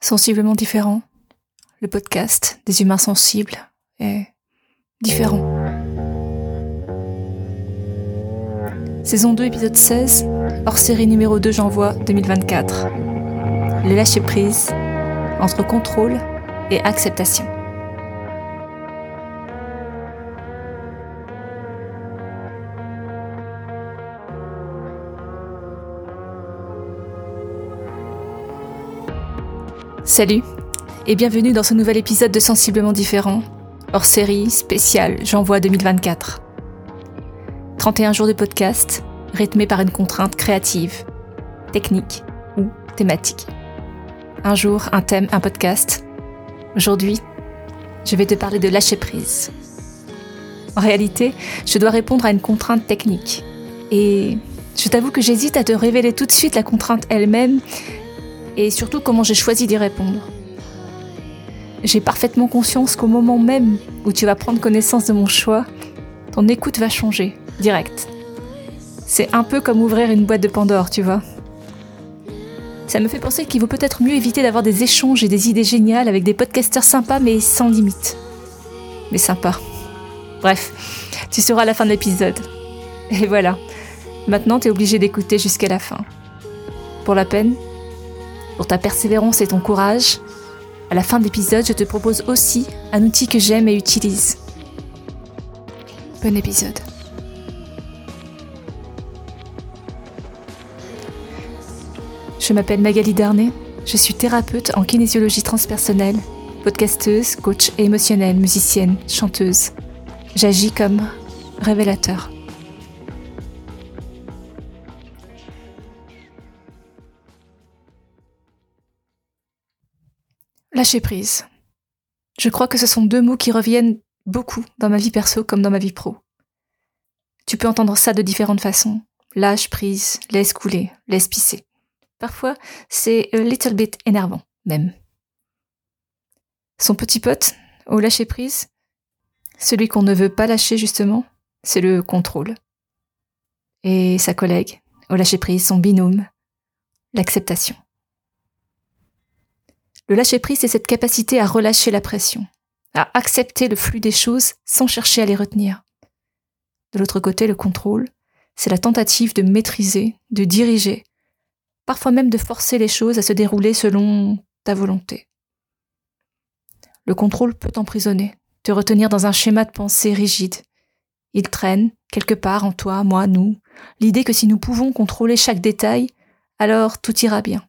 Sensiblement différent, le podcast des humains sensibles est différent. Saison 2, épisode 16, hors série numéro 2, j'envoie 2024. Le lâcher prise entre contrôle et acceptation. Salut et bienvenue dans ce nouvel épisode de Sensiblement différent, hors série spéciale J'envoie 2024. 31 jours de podcast, rythmés par une contrainte créative, technique ou thématique. Un jour, un thème, un podcast. Aujourd'hui, je vais te parler de lâcher prise. En réalité, je dois répondre à une contrainte technique. Et je t'avoue que j'hésite à te révéler tout de suite la contrainte elle-même et surtout comment j'ai choisi d'y répondre. J'ai parfaitement conscience qu'au moment même où tu vas prendre connaissance de mon choix, ton écoute va changer, direct. C'est un peu comme ouvrir une boîte de Pandore, tu vois. Ça me fait penser qu'il vaut peut-être mieux éviter d'avoir des échanges et des idées géniales avec des podcasteurs sympas mais sans limite. Mais sympa. Bref, tu sauras à la fin de l'épisode. Et voilà. Maintenant, t'es obligé d'écouter jusqu'à la fin. Pour la peine, pour ta persévérance et ton courage, à la fin de l'épisode, je te propose aussi un outil que j'aime et utilise. Bon épisode. Je m'appelle Magali Darnay, je suis thérapeute en kinésiologie transpersonnelle, podcasteuse, coach émotionnelle, musicienne, chanteuse. J'agis comme révélateur. Lâcher prise. Je crois que ce sont deux mots qui reviennent beaucoup dans ma vie perso comme dans ma vie pro. Tu peux entendre ça de différentes façons. Lâche prise, laisse couler, laisse pisser. Parfois, c'est a little bit énervant, même. Son petit pote, au lâcher prise, celui qu'on ne veut pas lâcher justement, c'est le contrôle. Et sa collègue, au lâcher prise, son binôme, l'acceptation. Le lâcher-prise, c'est cette capacité à relâcher la pression, à accepter le flux des choses sans chercher à les retenir. De l'autre côté, le contrôle, c'est la tentative de maîtriser, de diriger, parfois même de forcer les choses à se dérouler selon ta volonté. Le contrôle peut t'emprisonner, te retenir dans un schéma de pensée rigide. Il traîne, quelque part en toi, moi, nous, l'idée que si nous pouvons contrôler chaque détail, alors tout ira bien.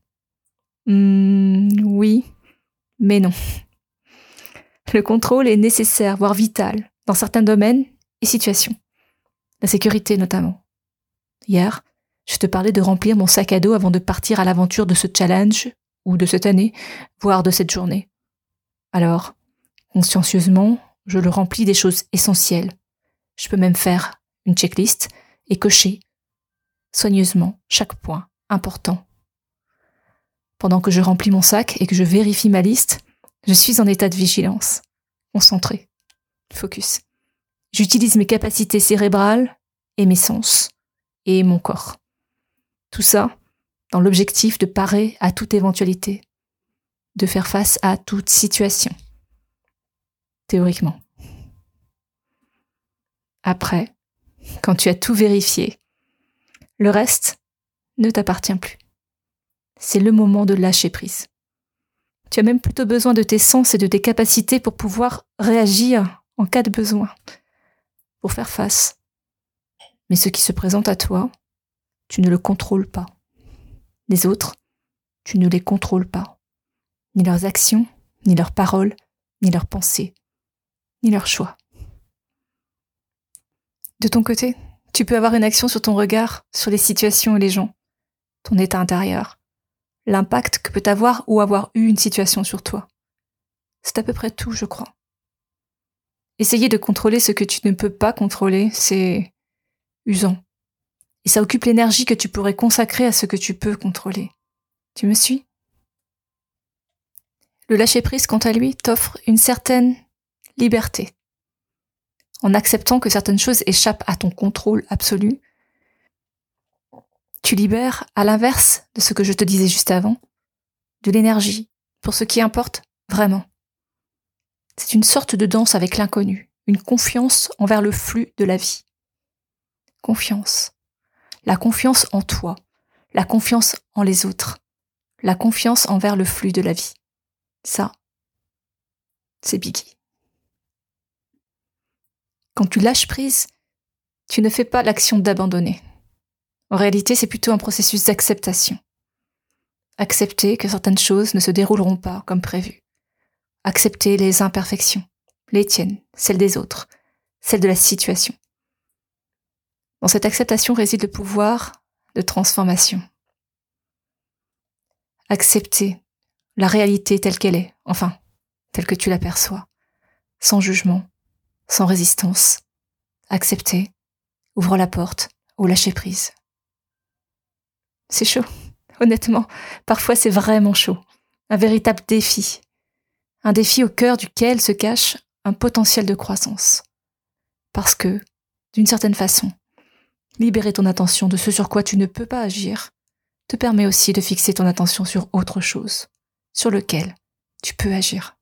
Hmm, oui, mais non. Le contrôle est nécessaire, voire vital, dans certains domaines et situations. La sécurité notamment. Hier, je te parlais de remplir mon sac à dos avant de partir à l'aventure de ce challenge, ou de cette année, voire de cette journée. Alors, consciencieusement, je le remplis des choses essentielles. Je peux même faire une checklist et cocher soigneusement chaque point important pendant que je remplis mon sac et que je vérifie ma liste, je suis en état de vigilance, concentré, focus. J'utilise mes capacités cérébrales et mes sens et mon corps. Tout ça dans l'objectif de parer à toute éventualité, de faire face à toute situation. Théoriquement. Après, quand tu as tout vérifié, le reste ne t'appartient plus c'est le moment de lâcher prise. Tu as même plutôt besoin de tes sens et de tes capacités pour pouvoir réagir en cas de besoin, pour faire face. Mais ce qui se présente à toi, tu ne le contrôles pas. Les autres, tu ne les contrôles pas. Ni leurs actions, ni leurs paroles, ni leurs pensées, ni leurs choix. De ton côté, tu peux avoir une action sur ton regard, sur les situations et les gens, ton état intérieur, l'impact que peut avoir ou avoir eu une situation sur toi. C'est à peu près tout, je crois. Essayer de contrôler ce que tu ne peux pas contrôler, c'est usant. Et ça occupe l'énergie que tu pourrais consacrer à ce que tu peux contrôler. Tu me suis? Le lâcher-prise, quant à lui, t'offre une certaine liberté. En acceptant que certaines choses échappent à ton contrôle absolu, tu libères, à l'inverse de ce que je te disais juste avant, de l'énergie, pour ce qui importe vraiment. C'est une sorte de danse avec l'inconnu, une confiance envers le flux de la vie. Confiance. La confiance en toi, la confiance en les autres, la confiance envers le flux de la vie. Ça, c'est Biggie. Quand tu lâches prise, tu ne fais pas l'action d'abandonner. En réalité, c'est plutôt un processus d'acceptation. Accepter que certaines choses ne se dérouleront pas comme prévu. Accepter les imperfections, les tiennes, celles des autres, celles de la situation. Dans cette acceptation réside le pouvoir de transformation. Accepter la réalité telle qu'elle est, enfin, telle que tu l'aperçois, sans jugement, sans résistance. Accepter, ouvre la porte ou lâcher prise. C'est chaud, honnêtement, parfois c'est vraiment chaud, un véritable défi, un défi au cœur duquel se cache un potentiel de croissance. Parce que, d'une certaine façon, libérer ton attention de ce sur quoi tu ne peux pas agir te permet aussi de fixer ton attention sur autre chose, sur lequel tu peux agir.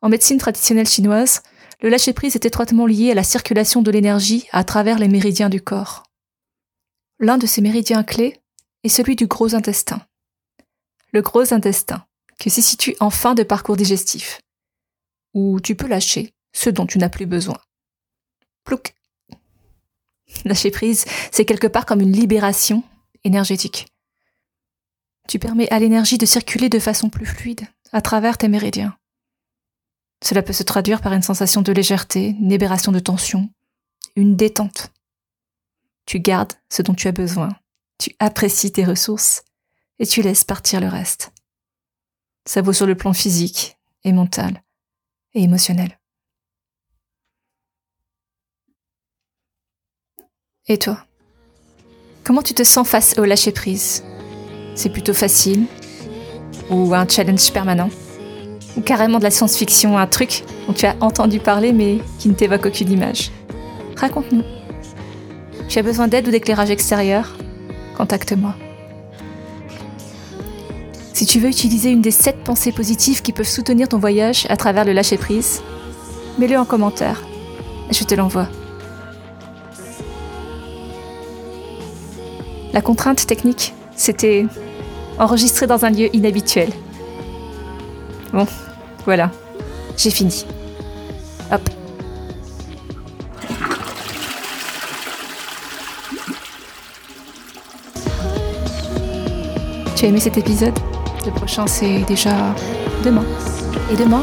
En médecine traditionnelle chinoise, le lâcher-prise est étroitement lié à la circulation de l'énergie à travers les méridiens du corps. L'un de ces méridiens clés est celui du gros intestin. Le gros intestin, qui se situe en fin de parcours digestif, où tu peux lâcher ce dont tu n'as plus besoin. Plouc. Lâcher prise, c'est quelque part comme une libération énergétique. Tu permets à l'énergie de circuler de façon plus fluide à travers tes méridiens. Cela peut se traduire par une sensation de légèreté, une libération de tension, une détente. Tu gardes ce dont tu as besoin, tu apprécies tes ressources et tu laisses partir le reste. Ça vaut sur le plan physique et mental et émotionnel. Et toi? Comment tu te sens face au lâcher-prise? C'est plutôt facile? Ou un challenge permanent? Ou carrément de la science-fiction, un truc dont tu as entendu parler mais qui ne t'évoque aucune image? Raconte-nous. Tu as besoin d'aide ou d'éclairage extérieur? Contacte-moi. Si tu veux utiliser une des sept pensées positives qui peuvent soutenir ton voyage à travers le lâcher-prise, mets-le en commentaire. Je te l'envoie. La contrainte technique, c'était enregistrer dans un lieu inhabituel. Bon, voilà, j'ai fini. Hop. Aimé cet épisode Le prochain, c'est déjà demain. Et demain,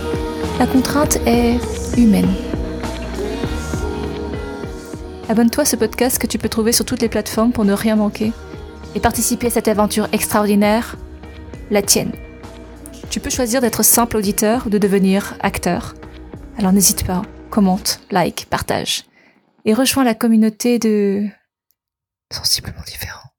la contrainte est humaine. Abonne-toi à ce podcast que tu peux trouver sur toutes les plateformes pour ne rien manquer et participer à cette aventure extraordinaire, la tienne. Tu peux choisir d'être simple auditeur ou de devenir acteur. Alors n'hésite pas, commente, like, partage et rejoins la communauté de sensiblement différents.